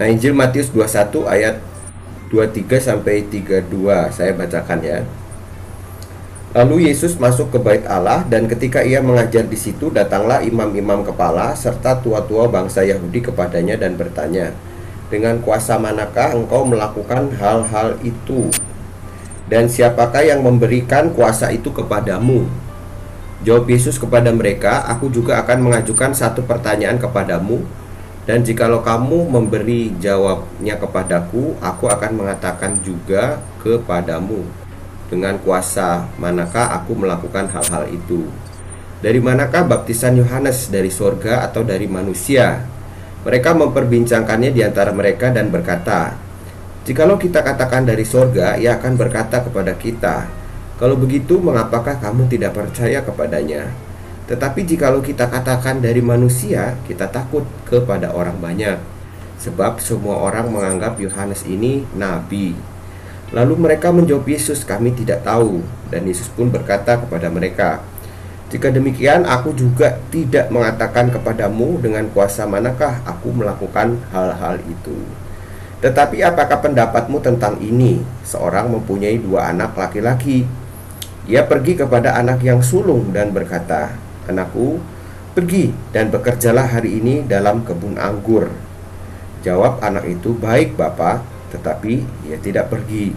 Nah, Injil Matius 21 ayat 23 sampai 32 saya bacakan ya. Lalu Yesus masuk ke bait Allah dan ketika ia mengajar di situ datanglah imam-imam kepala serta tua-tua bangsa Yahudi kepadanya dan bertanya, "Dengan kuasa manakah engkau melakukan hal-hal itu? Dan siapakah yang memberikan kuasa itu kepadamu?" Jawab Yesus kepada mereka, "Aku juga akan mengajukan satu pertanyaan kepadamu, dan jikalau kamu memberi jawabnya kepadaku, aku akan mengatakan juga kepadamu." Dengan kuasa manakah aku melakukan hal-hal itu? Dari manakah baptisan Yohanes dari sorga atau dari manusia? Mereka memperbincangkannya di antara mereka dan berkata, Jikalau kita katakan dari sorga, ia akan berkata kepada kita, Kalau begitu, mengapakah kamu tidak percaya kepadanya? Tetapi jikalau kita katakan dari manusia, kita takut kepada orang banyak, sebab semua orang menganggap Yohanes ini nabi. Lalu mereka menjawab Yesus, "Kami tidak tahu." Dan Yesus pun berkata kepada mereka, "Jika demikian, aku juga tidak mengatakan kepadamu dengan kuasa manakah aku melakukan hal-hal itu." Tetapi apakah pendapatmu tentang ini? Seorang mempunyai dua anak laki-laki. Ia pergi kepada anak yang sulung dan berkata, "Anakku, pergi dan bekerjalah hari ini dalam kebun anggur." Jawab anak itu, "Baik, Bapak." tetapi ia tidak pergi.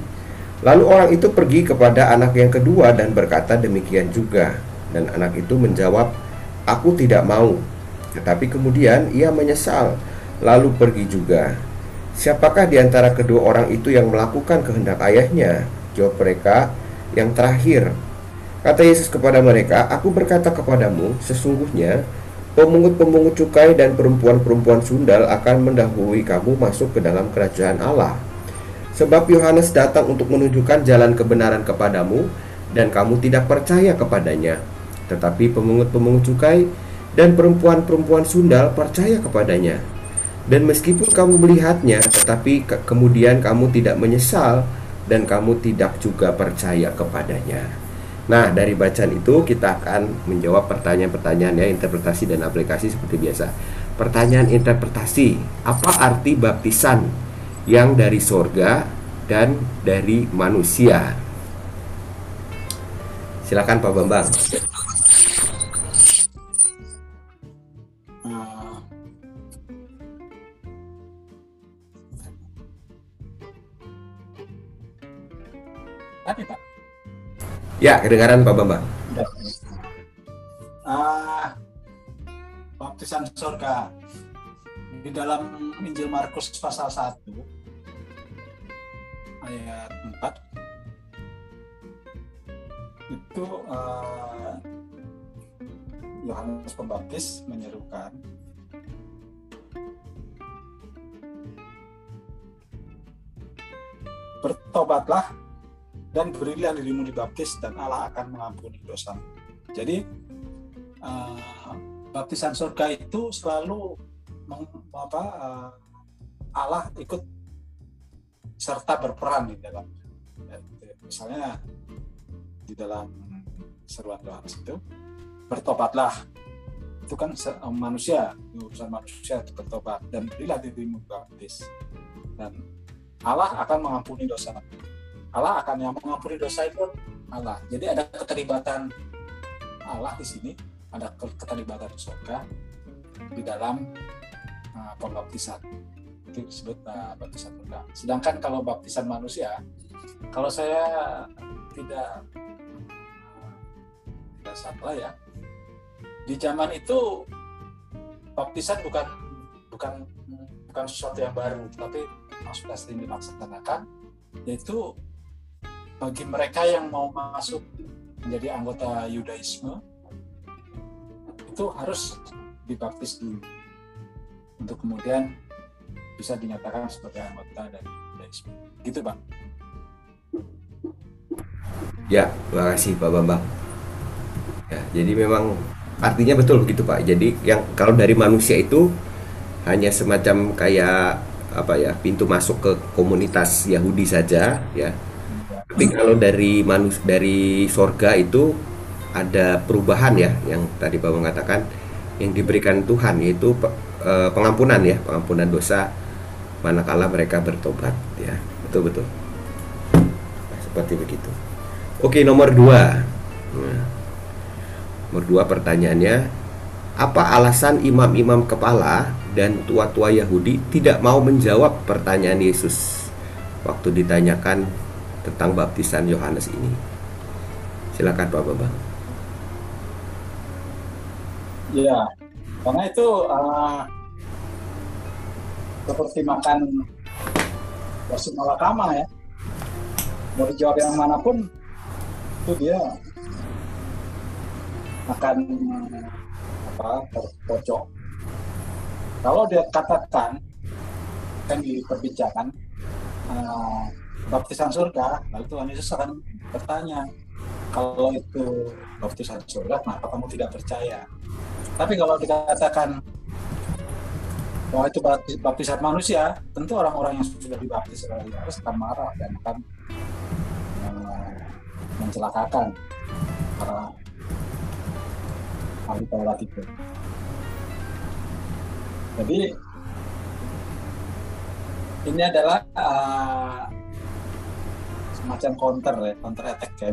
Lalu orang itu pergi kepada anak yang kedua dan berkata demikian juga. Dan anak itu menjawab, "Aku tidak mau." Tetapi kemudian ia menyesal, lalu pergi juga. Siapakah di antara kedua orang itu yang melakukan kehendak ayahnya? Jawab mereka, "Yang terakhir." Kata Yesus kepada mereka, "Aku berkata kepadamu, sesungguhnya Pemungut-pemungut cukai dan perempuan-perempuan sundal akan mendahului kamu masuk ke dalam kerajaan Allah. Sebab Yohanes datang untuk menunjukkan jalan kebenaran kepadamu dan kamu tidak percaya kepadanya. Tetapi pemungut-pemungut cukai dan perempuan-perempuan sundal percaya kepadanya. Dan meskipun kamu melihatnya, tetapi ke kemudian kamu tidak menyesal dan kamu tidak juga percaya kepadanya. Nah, dari bacaan itu kita akan menjawab pertanyaan-pertanyaan ya, interpretasi dan aplikasi seperti biasa. Pertanyaan interpretasi, apa arti baptisan yang dari sorga dan dari manusia? Silakan Pak Bambang. Ya, kedengaran Pak Bambang. Uh, baptisan surga di dalam Injil Markus pasal 1 ayat 4 itu uh, Yohanes Pembaptis menyerukan bertobatlah dan berilah dirimu dibaptis dan Allah akan mengampuni dosa. Jadi uh, baptisan surga itu selalu meng, apa, uh, Allah ikut serta berperan di dalam. Misalnya di dalam seruan Yohanes itu bertobatlah itu kan manusia urusan manusia itu bertobat dan berilah dirimu baptis dan Allah akan mengampuni dosa Allah akan yang mengampuni dosa itu Allah. Jadi ada keterlibatan Allah di sini, ada keterlibatan surga di dalam uh, pembaptisan. Itu disebut uh, baptisan surga. Sedangkan kalau baptisan manusia, kalau saya tidak tidak salah ya, di zaman itu baptisan bukan bukan bukan sesuatu yang baru, tapi sudah sering dilaksanakan, yaitu bagi mereka yang mau masuk menjadi anggota Yudaisme itu harus dibaptis dulu untuk kemudian bisa dinyatakan sebagai anggota dari Yudaisme. Gitu, Bang. Ya, terima kasih Pak Bambang. Ya, jadi memang artinya betul begitu Pak. Jadi yang kalau dari manusia itu hanya semacam kayak apa ya pintu masuk ke komunitas Yahudi saja ya tapi kalau dari manus dari sorga itu ada perubahan ya yang tadi Bapak mengatakan yang diberikan Tuhan yaitu e, pengampunan ya pengampunan dosa manakala mereka bertobat ya. Betul betul. Nah, seperti begitu. Oke nomor dua. Nah, nomor dua pertanyaannya apa alasan imam-imam kepala dan tua-tua Yahudi tidak mau menjawab pertanyaan Yesus? Waktu ditanyakan tentang baptisan Yohanes ini. Silakan Pak Bambang. Ya karena itu uh, seperti makan nasi malakama ya. Mau dijawab yang mana pun itu dia akan apa terpojok. Kalau dia katakan kan diperbincangkan uh, baptisan surga lalu Tuhan Yesus akan bertanya kalau itu baptisan surga kenapa kamu tidak percaya tapi kalau dikatakan bahwa itu baptisan manusia, tentu orang-orang yang sudah dibaptis oleh Yesus akan marah dan akan uh, mencelakakan para ahli Taurat itu. Jadi ini adalah uh, semacam counter ya, counter attack ya.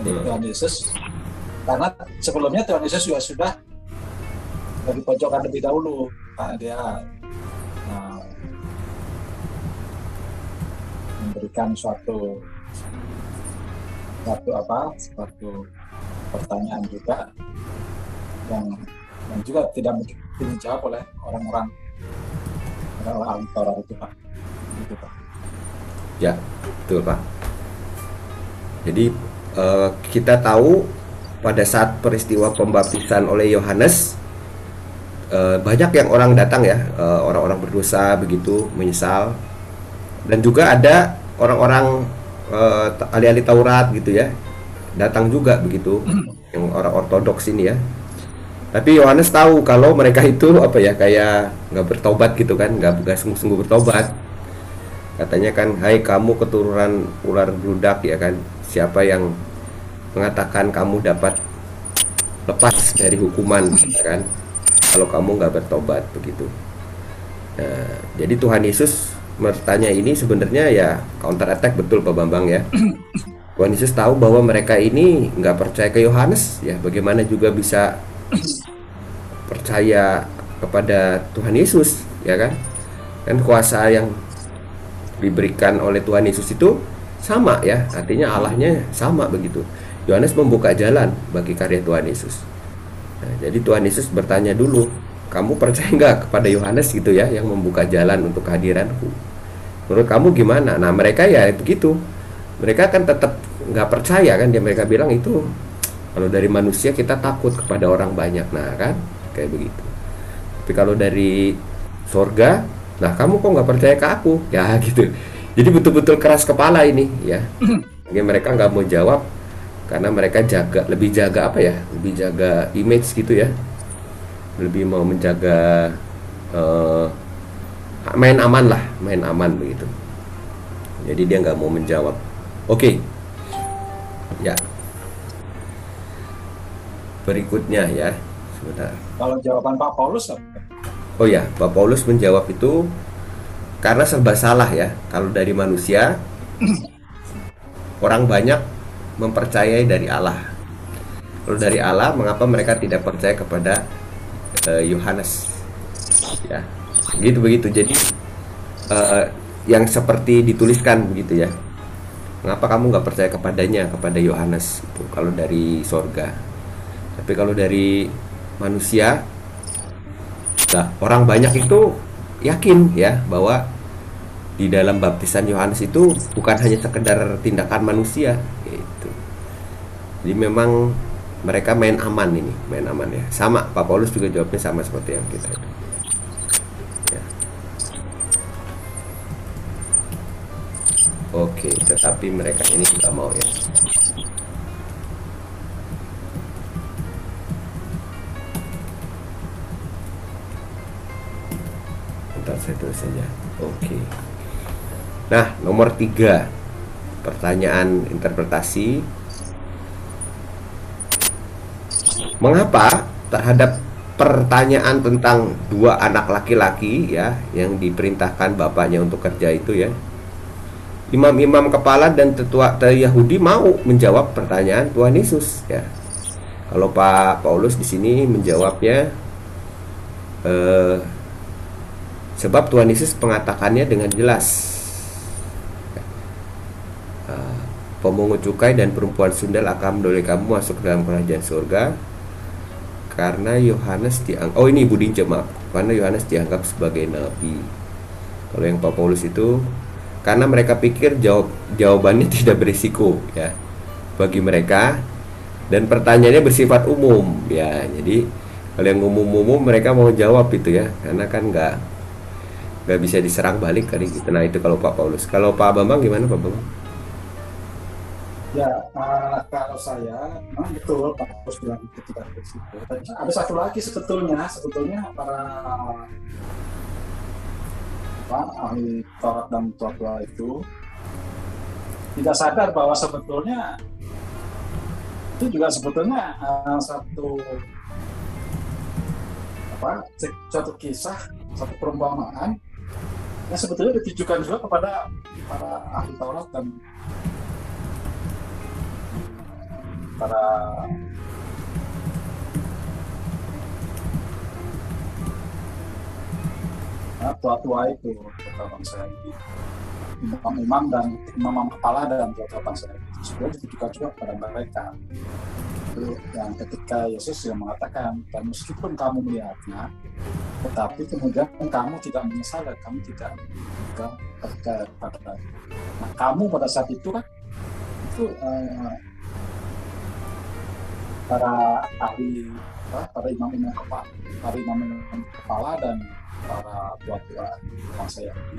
Jadi Tuhan Yesus karena sebelumnya Tuhan Yesus juga sudah dari pojokan lebih dahulu. Karena dia uh, memberikan suatu suatu apa suatu pertanyaan juga yang yang juga tidak mungkin dijawab oleh orang-orang orang-orang itu pak. Itu pak ya betul pak. Jadi uh, kita tahu pada saat peristiwa pembaptisan oleh Yohanes uh, banyak yang orang datang ya orang orang-orang berdosa begitu menyesal. Dan juga ada orang-orang uh, ahli-ahli Taurat gitu ya datang juga begitu yang orang ortodoks ini ya. Tapi Yohanes tahu kalau mereka itu apa ya kayak nggak bertobat gitu kan nggak nggak sungguh-sungguh bertobat katanya kan Hai kamu keturunan ular beludak ya kan siapa yang mengatakan kamu dapat lepas dari hukuman ya kan kalau kamu nggak bertobat begitu. Nah, jadi Tuhan Yesus bertanya ini sebenarnya ya counter attack betul Pak Bambang ya. Tuhan Yesus tahu bahwa mereka ini nggak percaya ke Yohanes ya bagaimana juga bisa percaya kepada Tuhan Yesus ya kan kan kuasa yang diberikan oleh Tuhan Yesus itu sama ya artinya Allahnya sama begitu Yohanes membuka jalan bagi karya Tuhan Yesus Nah, jadi Tuhan Yesus bertanya dulu, kamu percaya nggak kepada Yohanes gitu ya yang membuka jalan untuk kehadiranku? Menurut kamu gimana? Nah mereka ya begitu, mereka kan tetap nggak percaya kan dia mereka bilang itu kalau dari manusia kita takut kepada orang banyak, nah kan kayak begitu. Tapi kalau dari sorga, nah kamu kok nggak percaya ke aku? Ya gitu. Jadi betul-betul keras kepala ini ya. Jadi mereka nggak mau jawab karena mereka jaga lebih jaga apa ya lebih jaga image gitu ya lebih mau menjaga uh, main aman lah main aman begitu jadi dia nggak mau menjawab oke okay. ya berikutnya ya sebentar kalau jawaban Pak Paulus oh ya Pak Paulus menjawab itu karena serba salah ya kalau dari manusia orang banyak mempercayai dari Allah. Kalau dari Allah, mengapa mereka tidak percaya kepada uh, Yohanes? Ya, gitu begitu. Jadi uh, yang seperti dituliskan begitu ya. Mengapa kamu nggak percaya kepadanya, kepada Yohanes? Kalau dari sorga. Tapi kalau dari manusia, nah, orang banyak itu yakin ya bahwa di dalam baptisan Yohanes itu bukan hanya sekedar tindakan manusia gitu. Jadi memang mereka main aman ini, main aman ya. Sama Pak Paulus juga jawabnya sama seperti yang kita. Ya. Oke, tetapi mereka ini tidak mau ya. Saya tulis. Oke. Nah, nomor tiga pertanyaan interpretasi. Mengapa terhadap pertanyaan tentang dua anak laki-laki ya yang diperintahkan bapaknya untuk kerja itu ya imam-imam kepala dan tetua Yahudi mau menjawab pertanyaan Tuhan Yesus ya kalau Pak Paulus di sini menjawabnya eh, sebab Tuhan Yesus mengatakannya dengan jelas. Eh, pemungut cukai dan perempuan sundal akan mendoleh kamu masuk dalam kerajaan surga karena Yohanes dianggap oh ini Budin maaf. Karena Yohanes dianggap sebagai nabi. Kalau yang Paulus itu karena mereka pikir jawab jawabannya tidak berisiko ya bagi mereka dan pertanyaannya bersifat umum ya. Jadi kalau yang umum-umum mereka mau jawab itu ya. Karena kan nggak nggak bisa diserang balik kali gitu. Nah itu kalau Pak Paulus. Kalau Pak Bambang gimana Pak Bambang? Ya, uh, kalau saya memang betul Pak Bos bilang ketika di situ. Ada satu lagi sebetulnya, sebetulnya para apa, ahli Taurat dan Tua itu tidak sadar bahwa sebetulnya itu juga sebetulnya uh, satu apa satu kisah satu perumpamaan yang sebetulnya ditujukan juga kepada para ahli Taurat dan para nah, tua-tua itu tua bangsa ini. Imam-imam dan imam kepala dan tua-tua bangsa itu sebenarnya ditujukan juga kepada mereka yang ketika Yesus yang mengatakan dan meskipun kamu melihatnya tetapi kemudian kamu tidak menyesal dan kamu tidak percaya nah kamu pada saat itu kan itu uh, para ahli para imam-imam kepala, para imam-imam kepala dan para tua-tua bangsa Yahudi.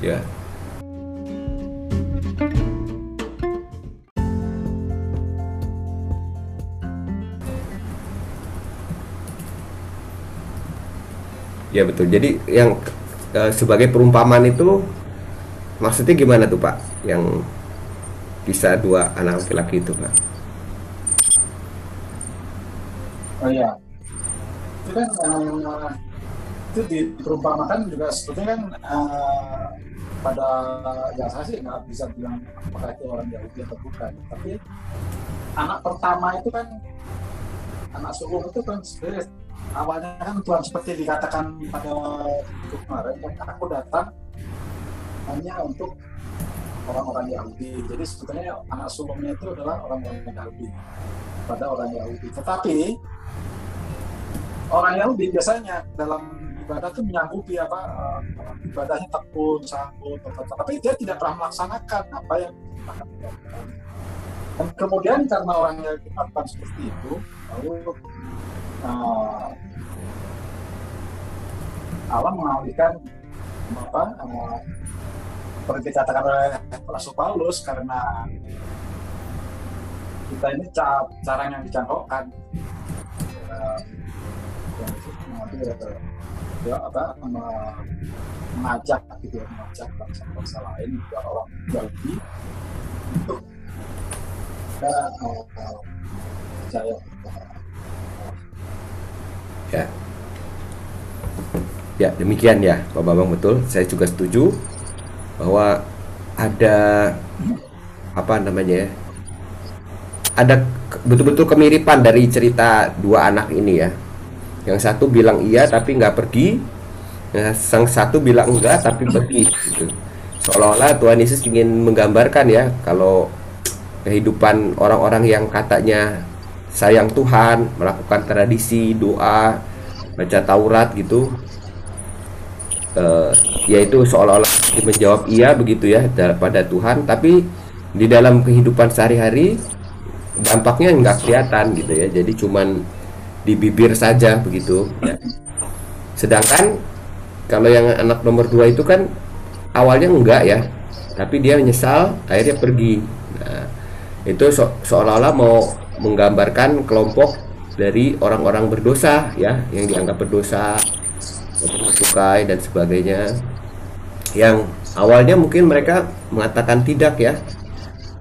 Ya. Ya betul. Jadi yang uh, sebagai perumpamaan itu maksudnya gimana tuh Pak? Yang bisa dua anak laki-laki itu pak oh iya itu kan uh, itu diperumpamakan juga sebetulnya kan uh, pada ya saya sih nggak bisa bilang apakah itu orang Yahudi atau bukan tapi anak pertama itu kan anak sulung itu kan sebenarnya awalnya kan Tuhan seperti dikatakan pada kemarin kan aku datang hanya untuk orang-orang Yahudi. Jadi sebetulnya anak sulungnya itu adalah orang-orang Yahudi pada orang Yahudi. Tetapi orang Yahudi biasanya dalam ibadah itu menyanggupi apa uh, ibadahnya tekun, sanggup, tapi dia tidak pernah melaksanakan apa yang dan kemudian karena orang Yahudi seperti itu, lalu uh, Allah mengalihkan apa uh, seperti dikatakan oleh Rasul Paulus karena kita ini cara yang dijangkaukan. Ya, apa mengajak gitu ya mengajak bangsa-bangsa lain juga orang Yahudi untuk kita percaya. Ya ya demikian ya Pak Bambang betul. Saya juga setuju bahwa ada apa namanya ya ada betul-betul kemiripan dari cerita dua anak ini ya. Yang satu bilang iya tapi nggak pergi. Yang sang satu bilang enggak tapi pergi gitu. seolah-olah Tuhan Yesus ingin menggambarkan ya kalau kehidupan orang-orang yang katanya sayang Tuhan melakukan tradisi doa baca Taurat gitu uh, yaitu seolah-olah menjawab iya begitu ya pada Tuhan. Tapi di dalam kehidupan sehari-hari dampaknya nggak kelihatan gitu ya. Jadi cuman di bibir saja begitu ya. Sedangkan kalau yang anak nomor dua itu kan awalnya enggak ya. Tapi dia menyesal akhirnya pergi. Nah, itu so seolah-olah mau menggambarkan kelompok dari orang-orang berdosa ya yang dianggap berdosa cukai dan sebagainya yang awalnya mungkin mereka mengatakan tidak ya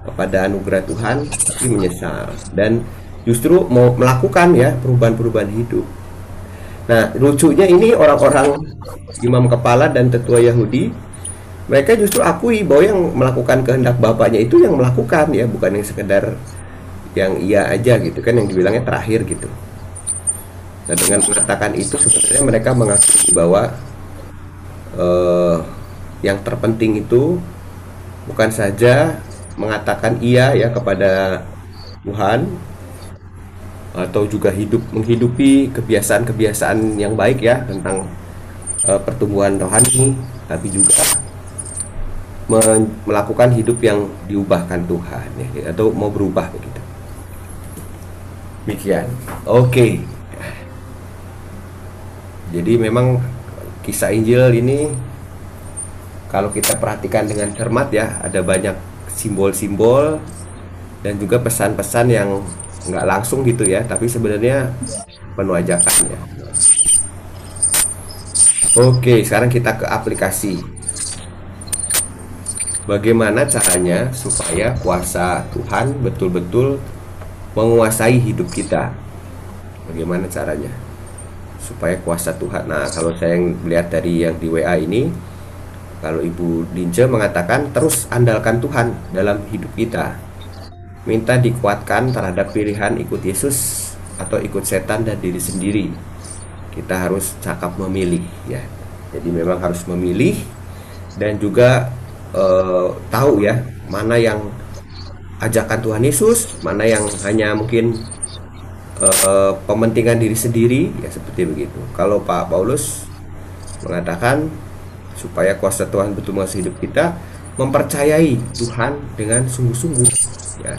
kepada anugerah Tuhan tapi menyesal dan justru mau melakukan ya perubahan-perubahan hidup. Nah, lucunya ini orang-orang imam kepala dan tetua Yahudi, mereka justru akui bahwa yang melakukan kehendak bapaknya itu yang melakukan ya, bukan yang sekedar yang iya aja gitu kan yang dibilangnya terakhir gitu. Nah, dengan mengatakan itu sebenarnya mereka mengakui bahwa uh, yang terpenting itu bukan saja mengatakan iya ya kepada Tuhan, atau juga hidup menghidupi kebiasaan-kebiasaan yang baik ya tentang uh, pertumbuhan rohani tapi juga melakukan hidup yang diubahkan Tuhan ya, atau mau berubah begitu. Demikian. Oke. Okay. Jadi memang kisah Injil ini kalau kita perhatikan dengan cermat ya ada banyak simbol-simbol dan juga pesan-pesan yang nggak langsung gitu ya tapi sebenarnya penuh ajakan ya. Oke sekarang kita ke aplikasi. Bagaimana caranya supaya kuasa Tuhan betul-betul menguasai hidup kita? Bagaimana caranya supaya kuasa Tuhan nah kalau saya melihat dari yang di WA ini kalau Ibu Dince mengatakan terus andalkan Tuhan dalam hidup kita minta dikuatkan terhadap pilihan ikut Yesus atau ikut setan dan diri sendiri. Kita harus cakap memilih ya. Jadi memang harus memilih dan juga uh, tahu ya mana yang ajakan Tuhan Yesus, mana yang hanya mungkin uh, pementingan diri sendiri ya seperti begitu. Kalau Pak Paulus mengatakan supaya kuasa Tuhan betul masuk hidup kita mempercayai Tuhan dengan sungguh-sungguh ya.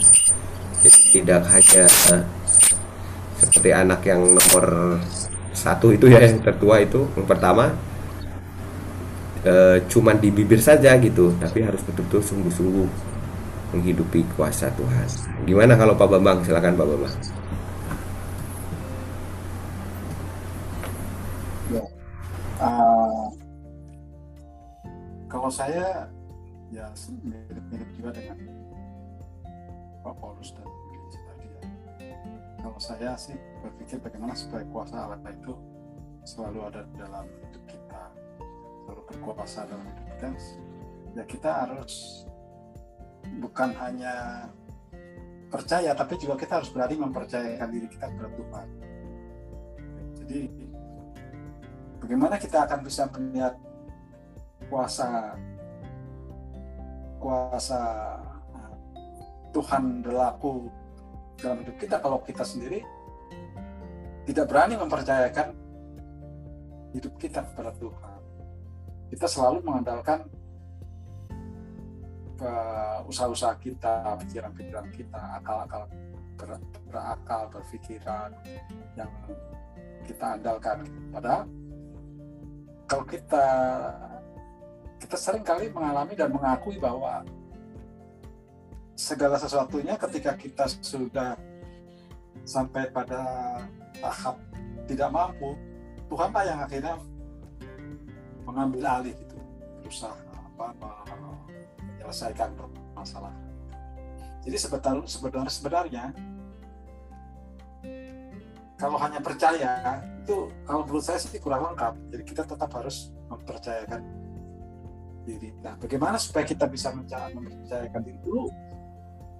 Jadi tidak hanya seperti anak yang nomor satu itu ya yang tertua itu yang pertama e, cuman di bibir saja gitu tapi harus betul-betul sungguh-sungguh menghidupi kuasa Tuhan. Gimana kalau Pak Bambang? Silakan Pak Bambang kalau saya ya mirip-mirip juga dengan Pak Paulus dan gereja tadi. Kalau saya sih berpikir bagaimana supaya kuasa Allah itu selalu ada dalam hidup kita, selalu berkuasa dalam hidup kita. Ya kita harus bukan hanya percaya, tapi juga kita harus berani mempercayakan diri kita kepada Tuhan. Jadi bagaimana kita akan bisa melihat kuasa kuasa Tuhan berlaku dalam hidup kita kalau kita sendiri tidak berani mempercayakan hidup kita kepada Tuhan. Kita selalu mengandalkan ke usaha-usaha kita, pikiran-pikiran kita, akal-akal ber, berakal, berpikiran yang kita andalkan. Padahal kalau kita kita sering kali mengalami dan mengakui bahwa segala sesuatunya ketika kita sudah sampai pada tahap tidak mampu, Tuhan lah yang akhirnya mengambil alih itu, berusaha apa menyelesaikan masalah. Jadi sebetulnya sebenarnya sebenarnya kalau hanya percaya itu kalau menurut saya sih kurang lengkap. Jadi kita tetap harus mempercayakan diri. Nah, bagaimana supaya kita bisa mempercayakan diri dulu?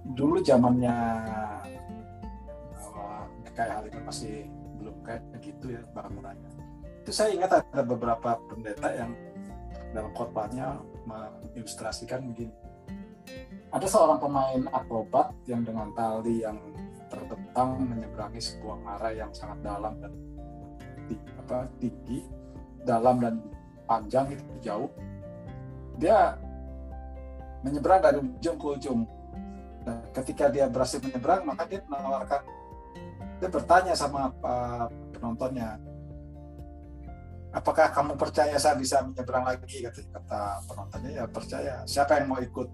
dulu zamannya kayak hal ini masih belum kayak gitu ya bangunannya itu saya ingat ada beberapa pendeta yang dalam khotbahnya mengilustrasikan begini ada seorang pemain akrobat yang dengan tali yang terbentang menyeberangi sebuah ngarai yang sangat dalam dan apa, tinggi dalam dan panjang itu jauh dia menyeberang dari ujung ke ujung Nah, ketika dia berhasil menyeberang, maka dia menawarkan, dia bertanya sama uh, penontonnya, apakah kamu percaya saya bisa menyeberang lagi? Kata, kata penontonnya, ya percaya. Siapa yang mau ikut?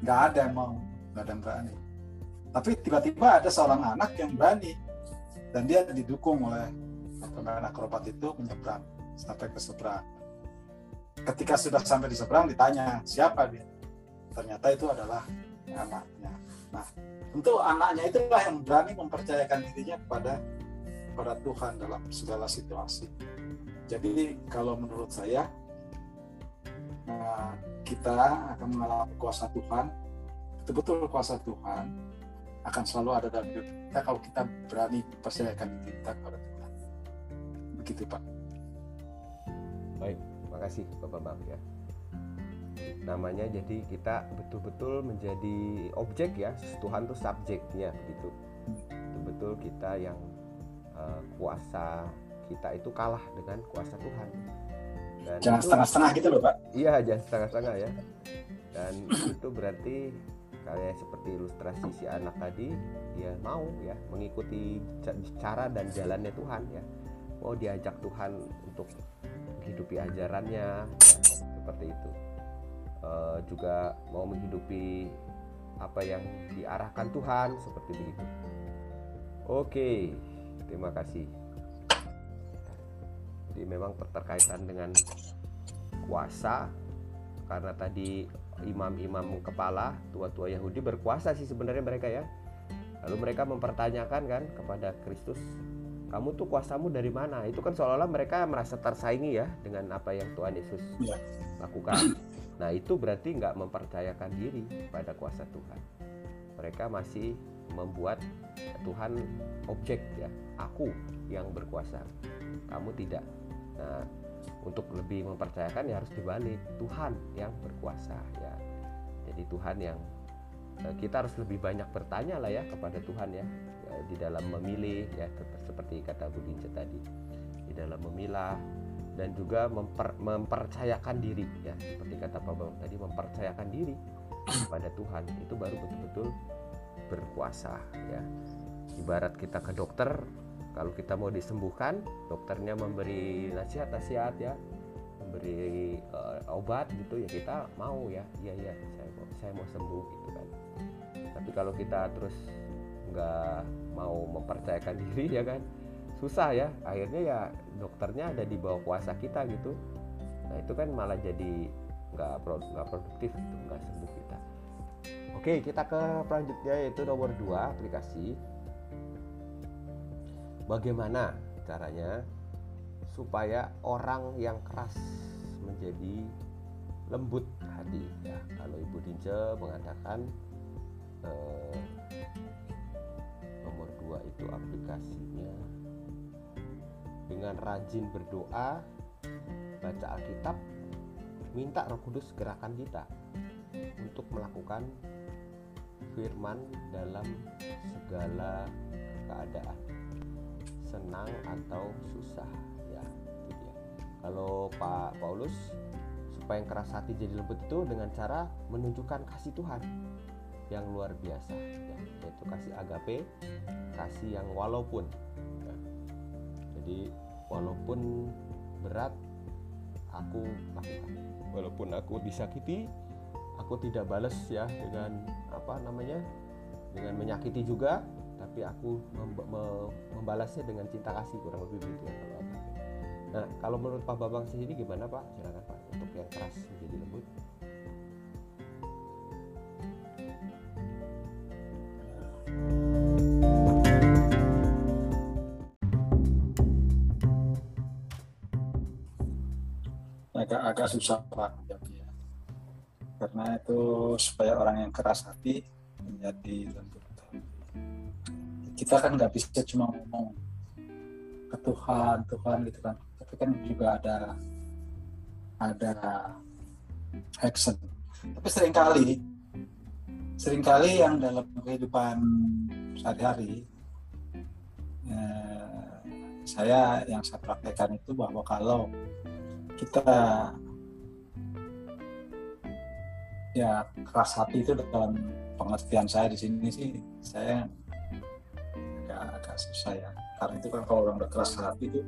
Nggak ada yang mau, nggak ada yang berani. Tapi tiba-tiba ada seorang anak yang berani, dan dia didukung oleh pemain akrobat itu menyeberang sampai ke seberang. Ketika sudah sampai di seberang, ditanya siapa dia. Ternyata itu adalah anaknya. Nah, tentu anaknya itulah yang berani mempercayakan dirinya kepada kepada Tuhan dalam segala situasi. Jadi kalau menurut saya nah, kita akan mengalami kuasa Tuhan, betul-betul kuasa Tuhan akan selalu ada dalam hidup kita kalau kita berani percayakan diri kita kepada Tuhan. Begitu Pak. Baik, terima kasih Bapak Bang ya. Namanya jadi kita betul-betul menjadi objek ya, Tuhan itu subjeknya begitu. Betul-betul kita yang uh, kuasa kita itu kalah dengan kuasa Tuhan. Dan jangan setengah-setengah gitu loh Pak. Iya, jangan setengah-setengah ya. Dan itu berarti kayak seperti ilustrasi si anak tadi dia mau ya mengikuti cara dan jalannya Tuhan ya mau diajak Tuhan untuk menghidupi ajarannya. Ya, seperti itu. E, juga mau menghidupi apa yang diarahkan Tuhan seperti begitu. Oke terima kasih. Jadi memang terkaitan dengan kuasa karena tadi imam-imam kepala tua-tua Yahudi berkuasa sih sebenarnya mereka ya. Lalu mereka mempertanyakan kan kepada Kristus kamu tuh kuasamu dari mana? Itu kan seolah-olah mereka merasa tersaingi ya dengan apa yang Tuhan Yesus ya. lakukan. Nah itu berarti nggak mempercayakan diri pada kuasa Tuhan. Mereka masih membuat Tuhan objek ya aku yang berkuasa. Kamu tidak. Nah untuk lebih mempercayakan ya harus dibalik. Tuhan yang berkuasa ya. Jadi Tuhan yang eh, kita harus lebih banyak bertanya lah ya kepada Tuhan ya, ya di dalam memilih ya seperti kata Bu Dince tadi di dalam memilah dan juga memper, mempercayakan diri ya. Seperti kata Pak Bang tadi mempercayakan diri kepada Tuhan itu baru betul-betul berkuasa ya. Ibarat kita ke dokter kalau kita mau disembuhkan dokternya memberi nasihat-nasihat ya memberi uh, obat gitu ya kita mau ya. Iya iya saya mau saya mau sembuh gitu kan. Tapi kalau kita terus nggak mau mempercayakan diri ya kan? Susah ya. Akhirnya ya dokternya ada di bawah kuasa kita gitu. Nah itu kan malah jadi nggak nggak produktif gitu nggak sembuh kita. Oke kita ke selanjutnya yaitu nomor dua aplikasi. Bagaimana caranya supaya orang yang keras menjadi lembut hati? Ya kalau Ibu Dince mengatakan eh, nomor dua itu aplikasinya. Dengan rajin berdoa baca Alkitab minta Roh Kudus gerakan kita untuk melakukan firman dalam segala keadaan. Senang atau susah ya itu dia. Kalau Pak Paulus supaya yang keras hati jadi lembut itu dengan cara menunjukkan kasih Tuhan yang luar biasa ya, yaitu kasih agape kasih yang walaupun ya. jadi walaupun berat aku lakukan walaupun aku disakiti aku tidak balas ya dengan apa namanya dengan menyakiti juga tapi aku membalasnya dengan cinta kasih kurang lebih begitu ya kalau. Nah, kalau menurut Pak Babang sendiri gimana Pak? Silakan Pak untuk yang keras menjadi lembut. Agak agak susah Pak ya. karena itu supaya orang yang keras hati menjadi lembut kita kan nggak bisa cuma ngomong ke Tuhan Tuhan gitu kan. Tapi kan juga ada ada action. Tapi sering kali sering kali yang dalam kehidupan sehari-hari eh, saya yang saya praktekkan itu bahwa kalau kita ya keras hati itu dalam pengertian saya di sini sih. Saya agak susah ya. Karena itu kan kalau orang udah keras hati itu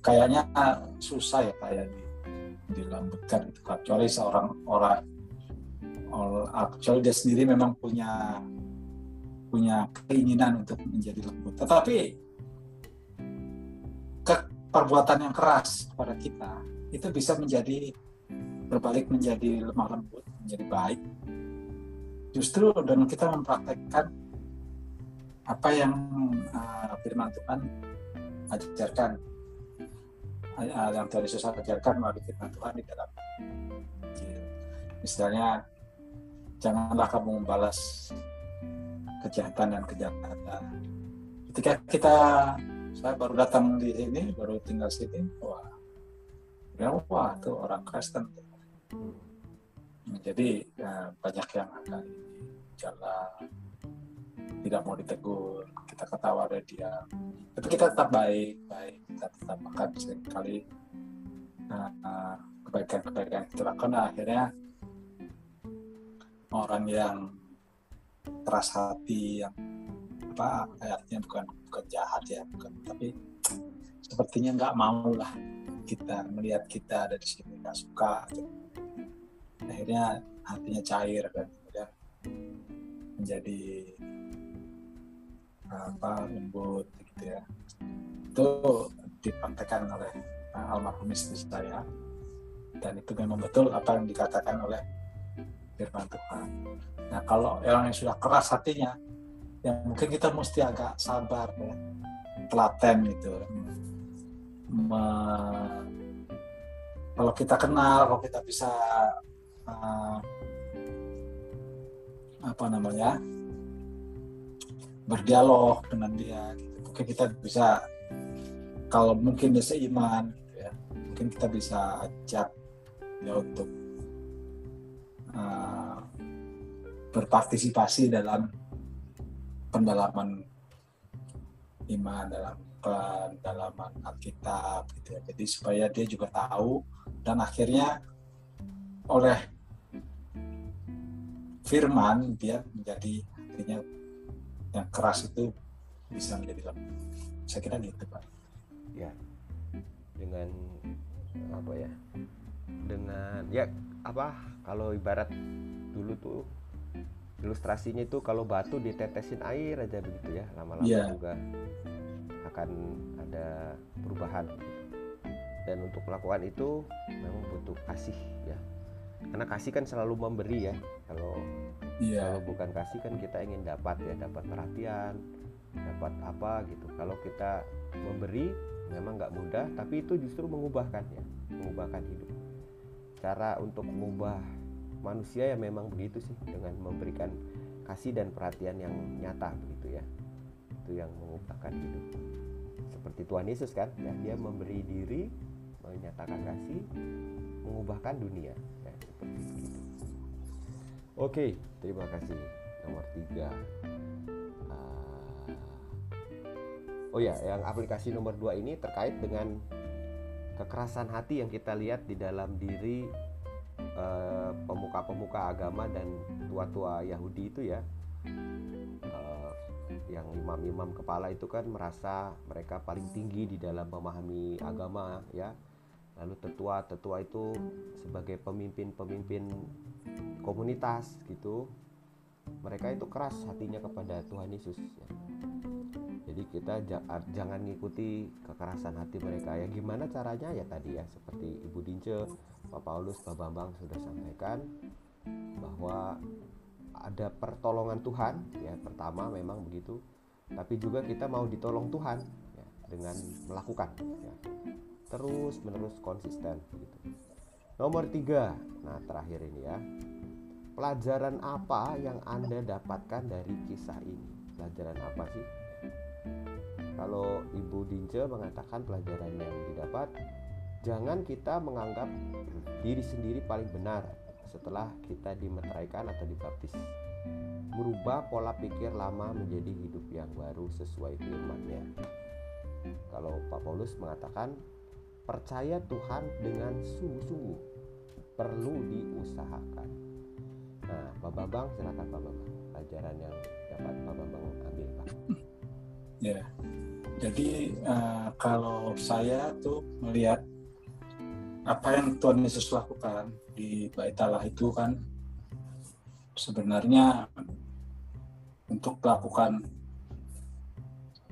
kayaknya susah ya kayak di, dilambutkan itu kecuali seorang orang kecuali dia sendiri memang punya punya keinginan untuk menjadi lembut. Tetapi perbuatan yang keras kepada kita itu bisa menjadi berbalik menjadi lemah lembut menjadi baik. Justru dengan kita mempraktekkan apa yang uh, firman Tuhan ajarkan uh, yang Tuhan Yesus ajarkan melalui firman Tuhan di dalam misalnya janganlah kamu membalas kejahatan dan kejahatan. Ketika kita saya baru datang di sini baru tinggal sini. Wah ya wah tuh orang Kristen. Jadi ya, banyak yang akan jalan tidak mau ditegur kita ketawa dari dia. Tapi kita tetap baik baik kita tetap makan sekali nah, kebaikan-kebaikan itu lakukan nah, akhirnya orang yang keras hati yang apa ayatnya bukan bukan jahat ya bukan tapi sepertinya nggak mau lah kita melihat kita ada di sini nggak suka. Akhirnya hatinya cair dan kemudian menjadi apa lembut gitu ya. Itu dipraktekkan oleh uh, almarhum istri saya. Dan itu memang betul apa yang dikatakan oleh firman Tuhan. Nah kalau orang yang sudah keras hatinya, ya mungkin kita mesti agak sabar ya, telaten gitu. Me, kalau kita kenal, kalau kita bisa uh, apa namanya berdialog dengan dia gitu. mungkin kita bisa kalau mungkin dia seiman gitu ya mungkin kita bisa ajak dia untuk uh, berpartisipasi dalam pendalaman iman dalam pendalaman Alkitab gitu ya jadi supaya dia juga tahu dan akhirnya oleh firman dia menjadi akhirnya yang keras itu bisa menjadi lembut. Saya kira gitu pak. Ya, dengan apa ya? Dengan ya apa? Kalau ibarat dulu tuh ilustrasinya itu kalau batu ditetesin air aja begitu ya, lama-lama ya. juga akan ada perubahan. Dan untuk melakukan itu memang butuh kasih ya. Karena kasih kan selalu memberi ya. Kalau yeah. kalau bukan kasih kan kita ingin dapat ya dapat perhatian dapat apa gitu kalau kita memberi memang nggak mudah tapi itu justru mengubahkan ya mengubahkan hidup cara untuk mengubah manusia ya memang begitu sih dengan memberikan kasih dan perhatian yang nyata begitu ya. Itu yang mengubahkan hidup. Seperti Tuhan Yesus kan ya dia memberi diri menyatakan kasih mengubahkan dunia. Ya seperti itu Oke, terima kasih. Nomor tiga. Uh, oh ya, yang aplikasi nomor dua ini terkait dengan kekerasan hati yang kita lihat di dalam diri uh, pemuka-pemuka agama dan tua-tua Yahudi itu ya. Uh, yang imam-imam kepala itu kan merasa mereka paling tinggi di dalam memahami agama ya lalu tetua-tetua itu sebagai pemimpin-pemimpin komunitas gitu mereka itu keras hatinya kepada Tuhan Yesus ya. jadi kita jangan ngikuti kekerasan hati mereka ya gimana caranya ya tadi ya seperti Ibu Dince Pak Paulus Pak Bambang sudah sampaikan bahwa ada pertolongan Tuhan ya pertama memang begitu tapi juga kita mau ditolong Tuhan ya, dengan melakukan ya terus menerus konsisten gitu. Nomor tiga, nah terakhir ini ya, pelajaran apa yang anda dapatkan dari kisah ini? Pelajaran apa sih? Kalau Ibu Dince mengatakan pelajaran yang didapat, jangan kita menganggap diri sendiri paling benar setelah kita dimeteraikan atau dibaptis. Merubah pola pikir lama menjadi hidup yang baru sesuai firman-Nya. Kalau Pak Paulus mengatakan percaya Tuhan dengan sungguh-sungguh perlu diusahakan. Nah, Pak Bambang silakan Pak Bambang pelajaran yang dapat Pak Bambang ambil Pak. Ya, jadi uh, kalau saya tuh melihat apa yang Tuhan Yesus lakukan di Bait Allah itu kan sebenarnya untuk melakukan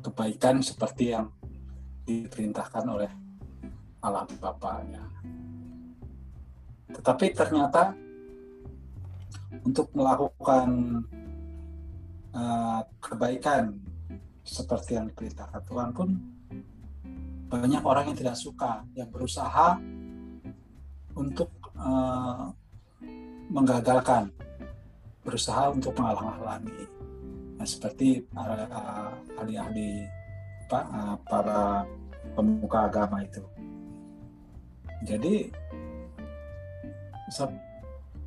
kebaikan seperti yang diperintahkan oleh Allah Bapaknya. Tetapi ternyata untuk melakukan uh, kebaikan seperti yang diperintahkan Tuhan pun banyak orang yang tidak suka yang berusaha untuk uh, menggagalkan berusaha untuk menghalang-halangi nah, seperti para ahli-ahli uh, para pemuka agama itu jadi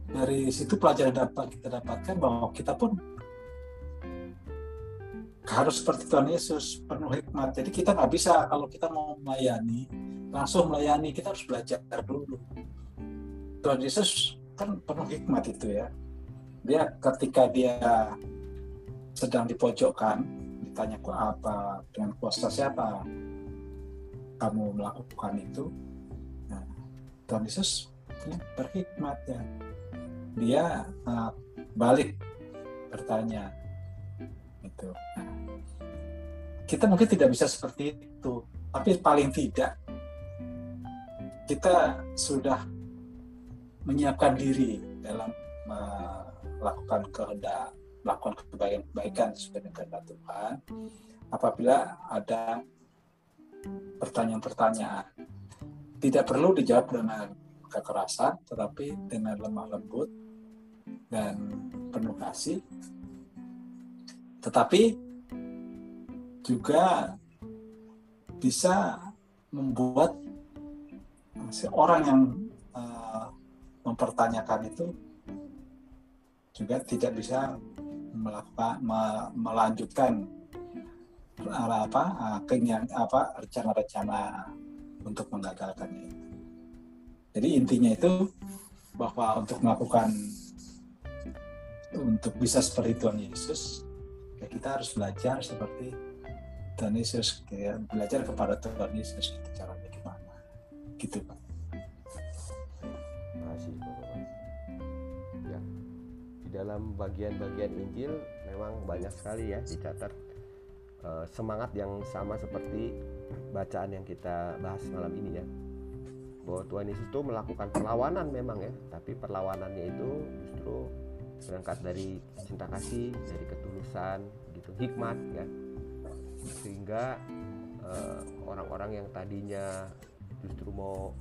dari situ pelajaran dapat kita dapatkan bahwa kita pun harus seperti Tuhan Yesus penuh hikmat. Jadi kita nggak bisa kalau kita mau melayani langsung melayani kita harus belajar dulu. Tuhan Yesus kan penuh hikmat itu ya. Dia ketika dia sedang dipojokkan ditanya apa dengan kuasa siapa kamu melakukan itu. Nah, Tuhan Yesus berhikmat ya. Dia uh, balik bertanya itu. Nah, kita mungkin tidak bisa seperti itu, tapi paling tidak kita sudah menyiapkan diri dalam melakukan kehendak, melakukan kebaikan-kebaikan sesuai dengan kehendak Tuhan. Apabila ada pertanyaan-pertanyaan, tidak perlu dijawab dengan kekerasan, tetapi dengan lemah lembut dan penuh kasih. Tetapi juga bisa membuat si orang yang mempertanyakan itu juga tidak bisa melakukan me, melanjutkan apa uh, apa rencana-rencana untuk menggagalkannya. Jadi intinya itu bahwa untuk melakukan untuk bisa seperti Tuhan Yesus, ya kita harus belajar seperti Tuhan Yesus kayak belajar kepada Tuhan Yesus gitu caranya gimana gitu Pak di dalam bagian-bagian Injil memang banyak sekali ya dicatat uh, semangat yang sama seperti bacaan yang kita bahas malam ini ya. Bahwa Tuhan Yesus itu melakukan perlawanan memang ya tapi perlawanannya itu justru berangkat dari cinta kasih dari ketulusan gitu hikmat ya. Sehingga eh, orang-orang yang tadinya justru mau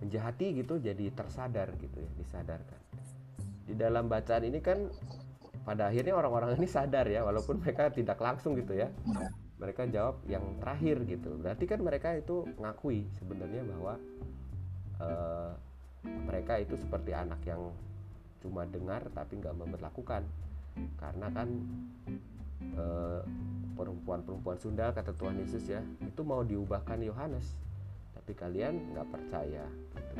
menjahati gitu jadi tersadar gitu ya disadarkan di dalam bacaan ini kan pada akhirnya orang-orang ini sadar ya walaupun mereka tidak langsung gitu ya. Mereka jawab yang terakhir gitu. Berarti kan mereka itu ngakui sebenarnya bahwa uh, mereka itu seperti anak yang cuma dengar tapi nggak memperlakukan. Karena kan uh, perempuan-perempuan Sunda kata Tuhan Yesus ya itu mau diubahkan Yohanes tapi kalian nggak percaya gitu.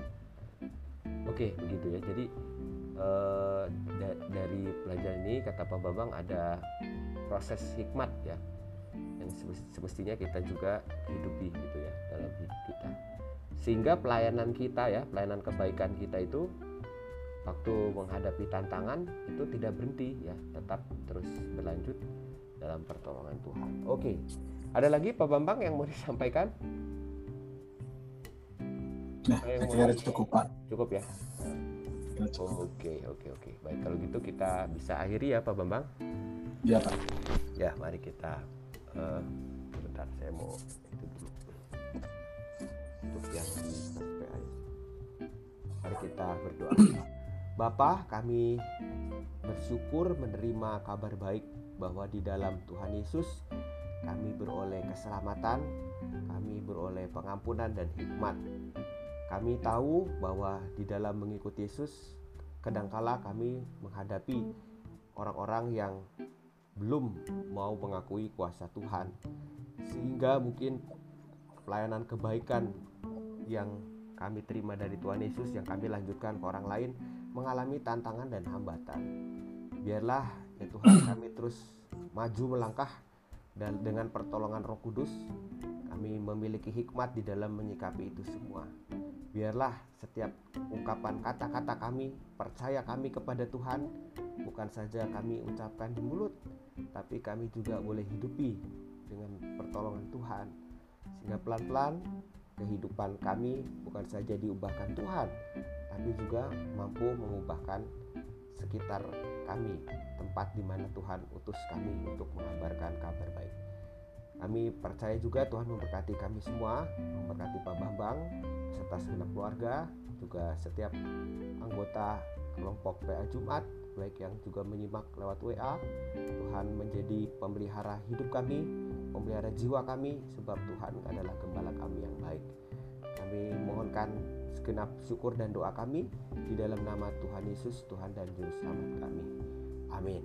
oke begitu ya. Jadi eh, da dari pelajaran ini kata Pak Babang ada proses hikmat ya yang semestinya kita juga hidupi gitu ya dalam hidup kita sehingga pelayanan kita ya pelayanan kebaikan kita itu waktu menghadapi tantangan itu tidak berhenti ya tetap terus berlanjut dalam pertolongan Tuhan. Oke, ada lagi Pak Bambang yang mau disampaikan? Nah, saya kira cukup Pak. Cukup ya. Oke, oke, oke. Baik, kalau gitu kita bisa akhiri ya Pak Bambang. Ya Pak. Ya, mari kita. Uh, bentar, saya mau itu dulu. Untuk yang di Mari kita berdoa. Bapak, kami bersyukur menerima kabar baik bahwa di dalam Tuhan Yesus kami beroleh keselamatan, kami beroleh pengampunan dan hikmat. Kami tahu bahwa di dalam mengikuti Yesus kadangkala kami menghadapi orang-orang yang belum mau mengakui kuasa Tuhan. Sehingga mungkin pelayanan kebaikan yang kami terima dari Tuhan Yesus yang kami lanjutkan ke orang lain mengalami tantangan dan hambatan. Biarlah ya Tuhan kami terus maju melangkah dan dengan pertolongan Roh Kudus kami memiliki hikmat di dalam menyikapi itu semua. Biarlah setiap ungkapan kata-kata kami, percaya kami kepada Tuhan, bukan saja kami ucapkan di mulut, tapi kami juga boleh hidupi dengan pertolongan Tuhan. Sehingga pelan-pelan kehidupan kami bukan saja diubahkan Tuhan, tapi juga mampu mengubahkan sekitar kami, tempat di mana Tuhan utus kami untuk mengabarkan kabar baik. Kami percaya juga Tuhan memberkati kami semua, memberkati Pak Bambang, serta segenap keluarga, juga setiap anggota kelompok PA Jumat, baik yang juga menyimak lewat WA. Tuhan menjadi pemelihara hidup kami, pemelihara jiwa kami, sebab Tuhan adalah gembala kami yang baik. Kami mohonkan segenap syukur dan doa kami di dalam nama Tuhan Yesus, Tuhan dan Juru Selamat kami. Amin.